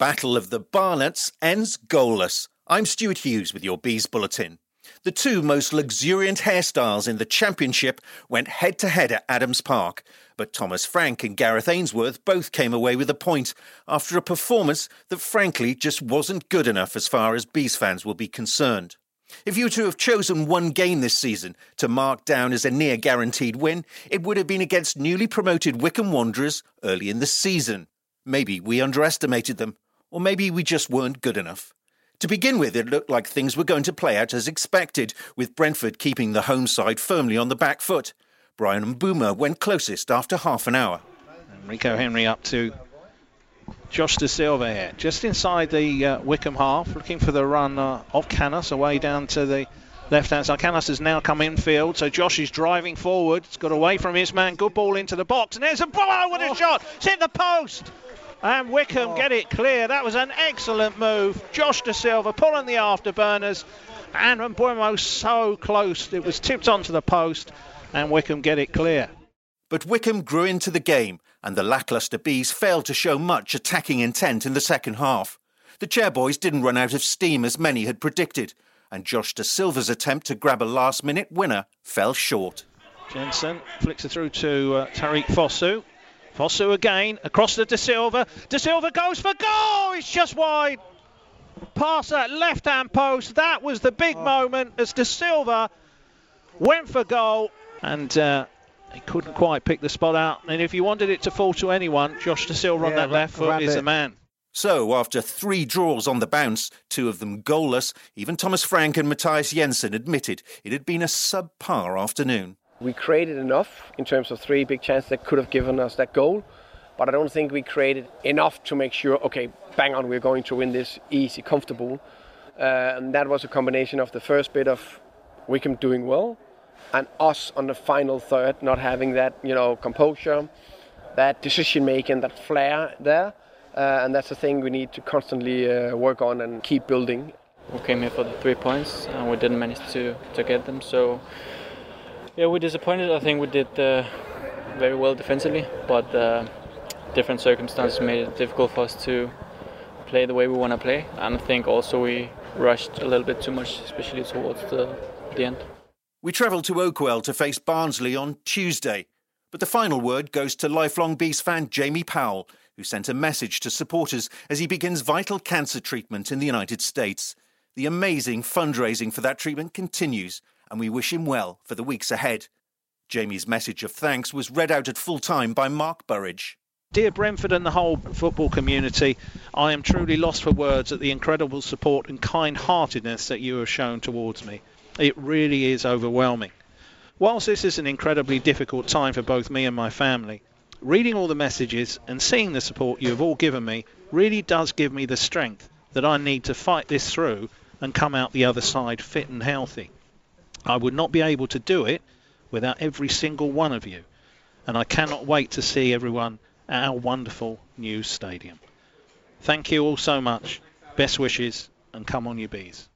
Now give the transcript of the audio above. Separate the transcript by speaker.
Speaker 1: Battle of the Barnets ends goalless. I'm Stuart Hughes with your Bees Bulletin. The two most luxuriant hairstyles in the championship went head to head at Adams Park, but Thomas Frank and Gareth Ainsworth both came away with a point after a performance that frankly just wasn't good enough as far as Bees fans will be concerned. If you were to have chosen one game this season to mark down as a near guaranteed win, it would have been against newly promoted Wycombe Wanderers early in the season. Maybe we underestimated them, or maybe we just weren't good enough. To begin with, it looked like things were going to play out as expected, with Brentford keeping the home side firmly on the back foot. Bryan Mbeumo went closest after half an hour.
Speaker 2: Rico Henry up to Josh Dasilva here, just inside the uh, Wycombe half, looking for the run uh, of Canós away down to the left hand side. Canós has now come infield, so Josh is driving forward. It's got away from his man. Good ball into the box, and there's a oh, what a oh. shot! It's hit the post. And Wycombe oh. get it clear. That was an excellent move. Josh Dasilva pulling the afterburners. And Mbeumo so close. It was tipped onto the post. And Wycombe get it clear.
Speaker 1: But Wycombe grew into the game, and the lacklustre Bees failed to show much attacking intent in the second half. The chairboys didn't run out of steam as many had predicted, and Josh Dasilva's attempt to grab a last minute winner fell short.
Speaker 2: Jensen flicks it through to uh, Tariq Fosu. Fosu again, across to Dasilva. De Silva goes for goal! It's just wide. Past that left hand post. That was the big oh. moment as Dasilva went for goal. And uh, he couldn't quite pick the spot out. And if you wanted it to fall to anyone, Josh Dasilva on that left foot is the man.
Speaker 1: So, after three draws on the bounce, two of them goalless, even Thomas Frank and Mathias Jensen admitted it had been a subpar afternoon.
Speaker 3: We created enough in terms of three big chances that could have given us that goal, but I don't think we created enough to make sure, okay, bang on, we're going to win this easy, comfortable. Uh, and that was a combination of the first bit of Wycombe doing well and us on the final third not having that, you know, composure, that decision making, that flair there. Uh, and that's the thing we need to constantly uh, work on and keep building.
Speaker 4: We came here for the three points and we didn't manage to, to get them. So yeah, we're disappointed. I think we did uh, very well defensively, but uh, different circumstances made it difficult for us to play the way we want to play. And I think also we rushed a little bit too much, especially towards the, the end.
Speaker 1: We travel to Oakwell to face Barnsley on Tuesday. But the final word goes to lifelong Bees fan Jamie Powell, who sent a message to supporters as he begins vital cancer treatment in the United States. The amazing fundraising for that treatment continues, and we wish him well for the weeks ahead. Jamie's message of thanks was read out at full time by Mark Burridge.
Speaker 2: Dear Brentford and the whole football community, I am truly lost for words at the incredible support and kind heartedness that you have shown towards me. It really is overwhelming. Whilst this is an incredibly difficult time for both me and my family, reading all the messages and seeing the support you have all given me really does give me the strength that I need to fight this through and come out the other side fit and healthy. I would not be able to do it without every single one of you. And I cannot wait to see everyone at our wonderful new stadium. Thank you all so much. Best wishes and come on you bees.